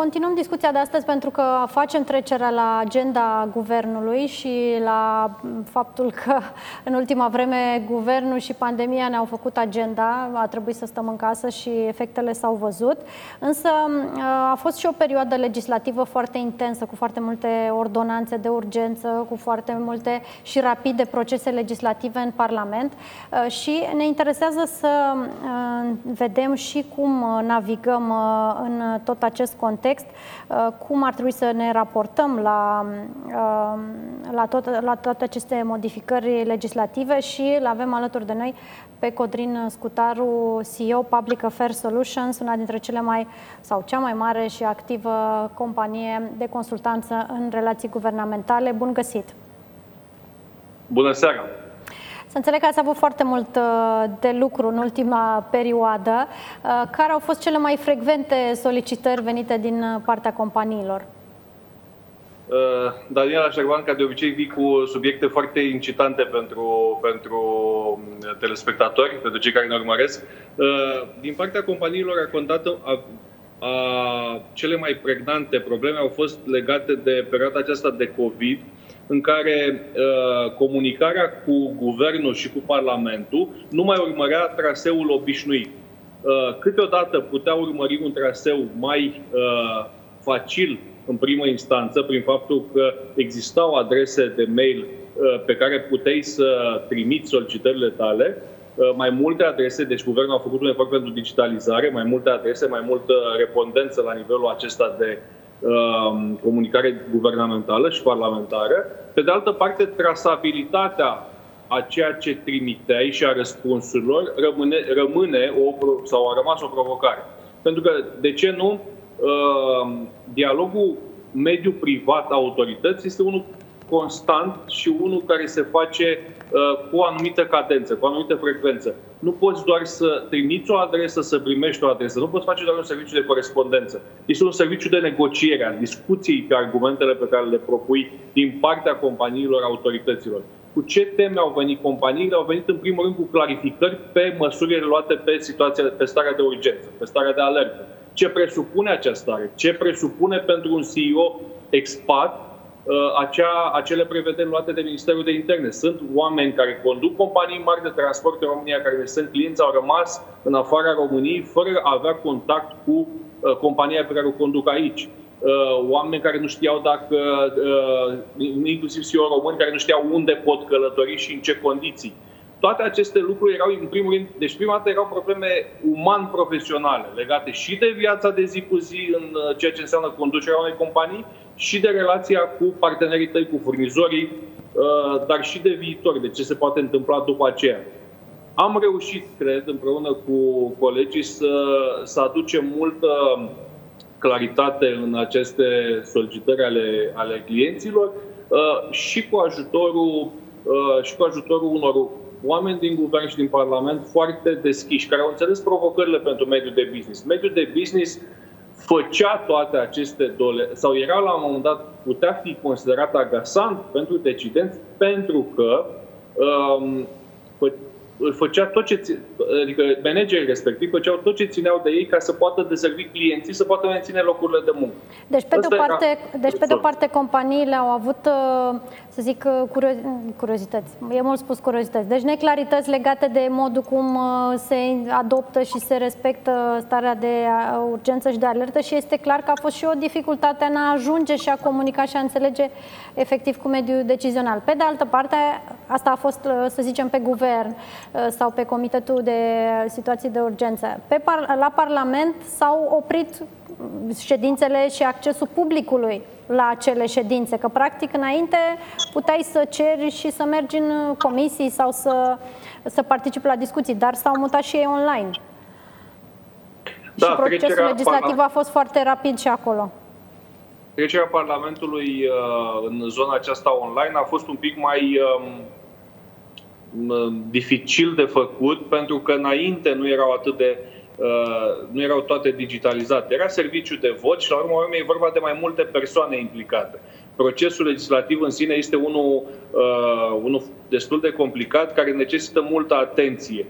continuăm discuția de astăzi pentru că facem trecerea la agenda guvernului și la faptul că în ultima vreme guvernul și pandemia ne-au făcut agenda, a trebuit să stăm în casă și efectele s-au văzut. Însă a fost și o perioadă legislativă foarte intensă, cu foarte multe ordonanțe de urgență, cu foarte multe și rapide procese legislative în Parlament și ne interesează să vedem și cum navigăm în tot acest context, uh, cum ar trebui să ne raportăm la, uh, la, tot, la toate aceste modificări legislative și îl avem alături de noi pe Codrin Scutaru, CEO Public Affairs Solutions, una dintre cele mai sau cea mai mare și activă companie de consultanță în relații guvernamentale. Bun găsit! Bună seara! Să înțeleg că ați avut foarte mult uh, de lucru în ultima perioadă. Uh, care au fost cele mai frecvente solicitări venite din uh, partea companiilor? Daniela Șerban, ca de obicei, vii cu subiecte foarte incitante pentru, pentru telespectatori, pentru cei care ne urmăresc. Din partea companiilor a contat a, a, cele mai pregnante probleme au fost legate de perioada aceasta de COVID, în care uh, comunicarea cu guvernul și cu Parlamentul nu mai urmărea traseul obișnuit. Uh, câteodată putea urmări un traseu mai uh, facil în primă instanță, prin faptul că existau adrese de mail uh, pe care puteai să trimiți solicitările tale, uh, mai multe adrese, deci guvernul a făcut un efort pentru digitalizare, mai multe adrese, mai multă respondență la nivelul acesta de Um, comunicare guvernamentală și parlamentară. Pe de altă parte, trasabilitatea a ceea ce trimiteai și a răspunsurilor rămâne, rămâne o, sau a rămas o provocare. Pentru că, de ce nu, um, dialogul mediu-privat autorități este unul constant și unul care se face uh, cu o anumită cadență, cu o anumită frecvență. Nu poți doar să trimiți o adresă, să primești o adresă. Nu poți face doar un serviciu de corespondență. Este un serviciu de negociere a discuției pe argumentele pe care le propui din partea companiilor, autorităților. Cu ce teme au venit companiile? Au venit în primul rând cu clarificări pe măsurile luate pe situația, pe starea de urgență, pe starea de alertă. Ce presupune această stare? Ce presupune pentru un CEO expat Uh, acea, acele prevederi luate de Ministerul de Interne. Sunt oameni care conduc companii mari de transport în România, care sunt clienți, au rămas în afara României fără a avea contact cu uh, compania pe care o conduc aici. Uh, oameni care nu știau dacă, inclusiv CEO români, care nu știau unde pot călători și în ce condiții. Toate aceste lucruri erau, în primul rând, deci prima dată erau probleme uman-profesionale, legate și de viața de zi cu zi în uh, ceea ce înseamnă conducerea unei companii și de relația cu partenerii tăi, cu furnizorii, uh, dar și de viitor, de ce se poate întâmpla după aceea. Am reușit, cred, împreună cu colegii să, să aducem multă claritate în aceste solicitări ale, ale clienților uh, și cu ajutorul și cu ajutorul unor oameni din guvern și din Parlament foarte deschiși, care au înțeles provocările pentru mediul de business. Mediul de business făcea toate aceste dole, sau era la un moment dat, putea fi considerat agasant pentru decidenți, pentru că um, îl făcea tot ce, adică managerii respectiv făceau tot ce țineau de ei ca să poată dezervi clienții, să poată menține locurile de muncă. Deci, pe, de o, parte, deci pe de o parte, companiile au avut, uh, să zic, uh, curiozități, e mult spus curiozități, deci neclarități legate de modul cum uh, se adoptă și se respectă starea de urgență și de alertă și este clar că a fost și o dificultate în a ajunge și a comunica și a înțelege efectiv cu mediul decizional. Pe de altă parte, asta a fost, să zicem, pe guvern Uh, sau pe Comitetul de Situații de Urgență. Pe par- la Parlament s-au oprit ședințele și accesul publicului la acele ședințe, că practic înainte puteai să ceri și să mergi în comisii sau să, să participi la discuții, dar s-au mutat și ei online. Da, și procesul legislativ a fost foarte rapid și acolo. Trecerea Parlamentului uh, în zona aceasta online a fost un pic mai um, dificil de făcut pentru că înainte nu erau atât de uh, nu erau toate digitalizate. Era serviciu de vot și la urmă e vorba de mai multe persoane implicate. Procesul legislativ în sine este unul, uh, unul destul de complicat care necesită multă atenție.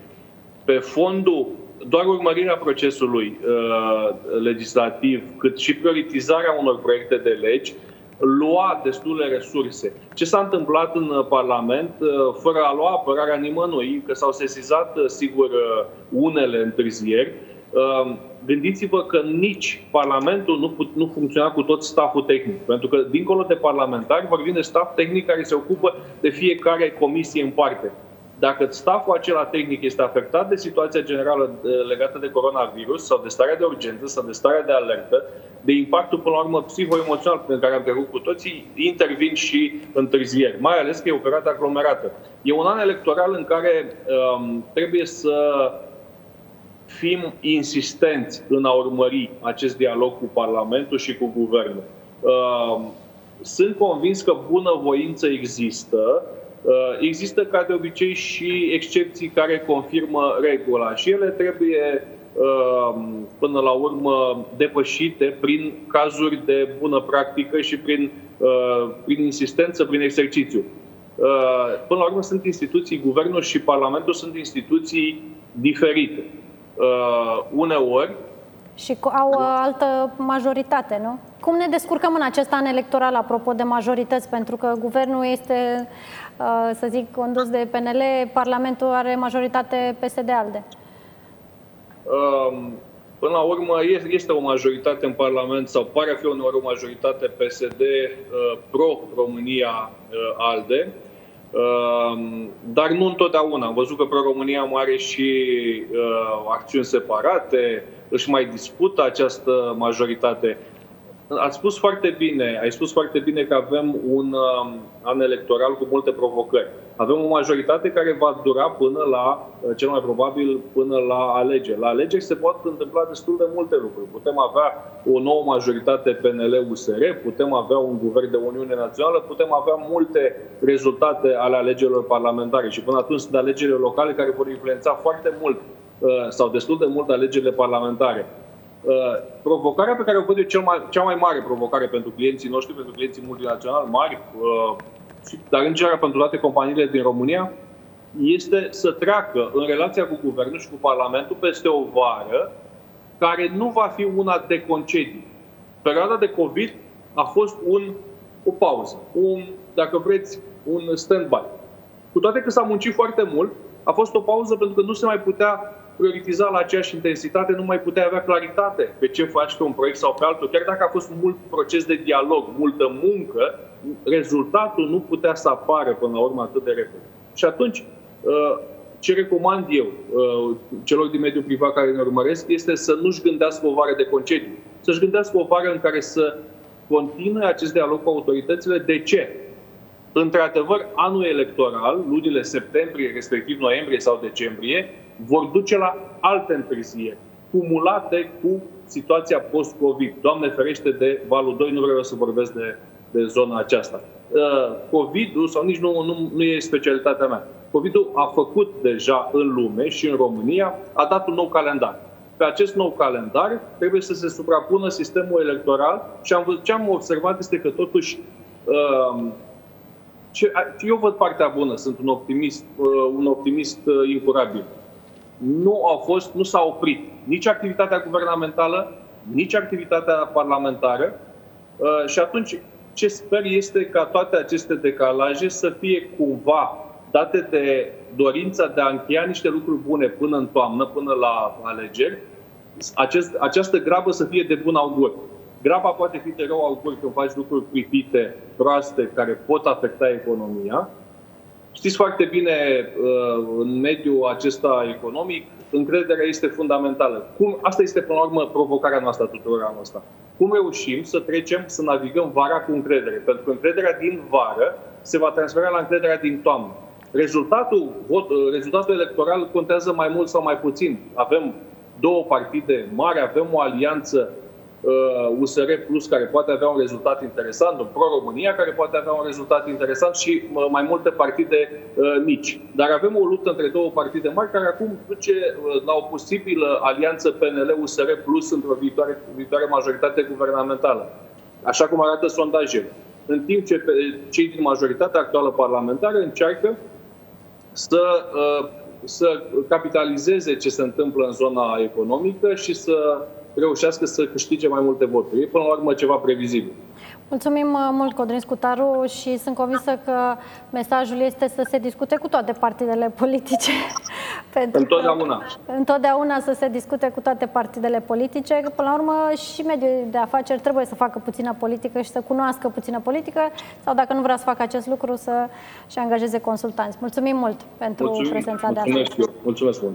Pe fondul doar urmărirea procesului uh, legislativ, cât și prioritizarea unor proiecte de legi, lua destule resurse. Ce s-a întâmplat în Parlament, uh, fără a lua apărarea nimănui, că s-au sesizat, uh, sigur, uh, unele întârzieri, uh, gândiți-vă că nici Parlamentul nu, put, nu funcționa cu tot staful tehnic. Pentru că, dincolo de parlamentari, vorbim de staff tehnic care se ocupă de fiecare comisie în parte. Dacă staful acela tehnic este afectat de situația generală legată de coronavirus sau de starea de urgență sau de starea de alertă, de impactul, până la urmă, psihoemoțional pe care am trecut cu toții, intervin și întârzieri, mai ales că e o perioadă aglomerată. E un an electoral în care um, trebuie să fim insistenți în a urmări acest dialog cu Parlamentul și cu Guvernul. Um, sunt convins că bunăvoință există, uh, Există, ca de obicei, și excepții care confirmă regula și ele trebuie Um, până la urmă depășite prin cazuri de bună practică și prin, uh, prin insistență, prin exercițiu. Uh, până la urmă sunt instituții, guvernul și parlamentul sunt instituții diferite. Uh, uneori și au altă majoritate, nu? Cum ne descurcăm în acest an electoral, apropo de majorități? Pentru că guvernul este, să zic, condus de PNL, Parlamentul are majoritate PSD-ALDE. Până la urmă, este o majoritate în Parlament sau pare a fi uneori o majoritate PSD uh, pro-România uh, ALDE, dar nu întotdeauna. Am văzut că Pro-România are și uh, acțiuni separate, își mai dispută această majoritate. Ați spus foarte bine, ai spus foarte bine că avem un um, an electoral cu multe provocări. Avem o majoritate care va dura până la, uh, cel mai probabil, până la alegeri. La alegeri se pot întâmpla destul de multe lucruri. Putem avea o nouă majoritate PNL-USR, putem avea un guvern de Uniune Națională, putem avea multe rezultate ale alegerilor parlamentare și până atunci sunt alegerile locale care vor influența foarte mult uh, sau destul de mult alegerile parlamentare. Uh, provocarea pe care o văd eu cel mai, cea mai mare provocare pentru clienții noștri, pentru clienții multinaționali mari, uh, dar în general pentru toate companiile din România, este să treacă în relația cu guvernul și cu Parlamentul peste o vară care nu va fi una de concedii. Perioada de COVID a fost un, o pauză, un, dacă vreți, un stand-by. Cu toate că s-a muncit foarte mult, a fost o pauză pentru că nu se mai putea prioritiza la aceeași intensitate, nu mai putea avea claritate pe ce faci pe un proiect sau pe altul. Chiar dacă a fost mult proces de dialog, multă muncă, rezultatul nu putea să apară până la urmă atât de repede. Și atunci, uh, ce recomand eu uh, celor din mediul privat care ne urmăresc este să nu-și gândească o vară de concediu, să-și gândească o vară în care să continue acest dialog cu autoritățile. De ce? Într-adevăr, anul electoral, lunile septembrie, respectiv noiembrie sau decembrie, vor duce la alte întârzieri, cumulate cu situația post-COVID. Doamne ferește de valul 2, nu vreau să vorbesc de, de zona aceasta. Uh, COVID-ul, sau nici nu, nu, nu e specialitatea mea, COVID-ul a făcut deja în lume și în România, a dat un nou calendar. Pe acest nou calendar trebuie să se suprapună sistemul electoral și am văzut, ce am observat este că totuși uh, ce, eu văd partea bună, sunt un optimist, uh, un optimist incurabil nu au fost, nu s-a oprit nici activitatea guvernamentală, nici activitatea parlamentară uh, și atunci ce sper este ca toate aceste decalaje să fie cumva date de dorința de a încheia niște lucruri bune până în toamnă, până la alegeri, acest, această grabă să fie de bun augur. Graba poate fi de rău augur când faci lucruri pripite, proaste, care pot afecta economia, Știți foarte bine, uh, în mediul acesta economic, încrederea este fundamentală. Cum, asta este, până la urmă, provocarea noastră a tuturor anul ăsta. Cum reușim să trecem, să navigăm vara cu încredere? Pentru că încrederea din vară se va transfera la încrederea din toamnă. Rezultatul, vot, uh, rezultatul electoral contează mai mult sau mai puțin. Avem două partide mari, avem o alianță USR uh, Plus care poate avea un rezultat interesant, un Pro-România care poate avea un rezultat interesant și uh, mai multe partide uh, mici. Dar avem o luptă între două partide mari care acum duce la o posibilă alianță PNL-USR Plus într-o viitoare, viitoare majoritate guvernamentală. Așa cum arată sondajele. În timp ce cei din majoritatea actuală parlamentară încearcă să să capitalizeze ce se întâmplă în zona economică și să reușească să câștige mai multe voturi. E până la urmă ceva previzibil. Mulțumim uh, mult, Codrin Scutaru, și sunt convinsă că mesajul este să se discute cu toate partidele politice. Pentru că- Întotdeauna. întotdeauna să se discute cu toate partidele politice, că până la urmă și mediul de afaceri trebuie să facă puțină politică și să cunoască puțină politică sau dacă nu vrea să facă acest lucru să-și angajeze consultanți. Mulțumim mult pentru Mulțumim. prezența de astăzi. Mulțumesc, eu. Mulțumesc mult.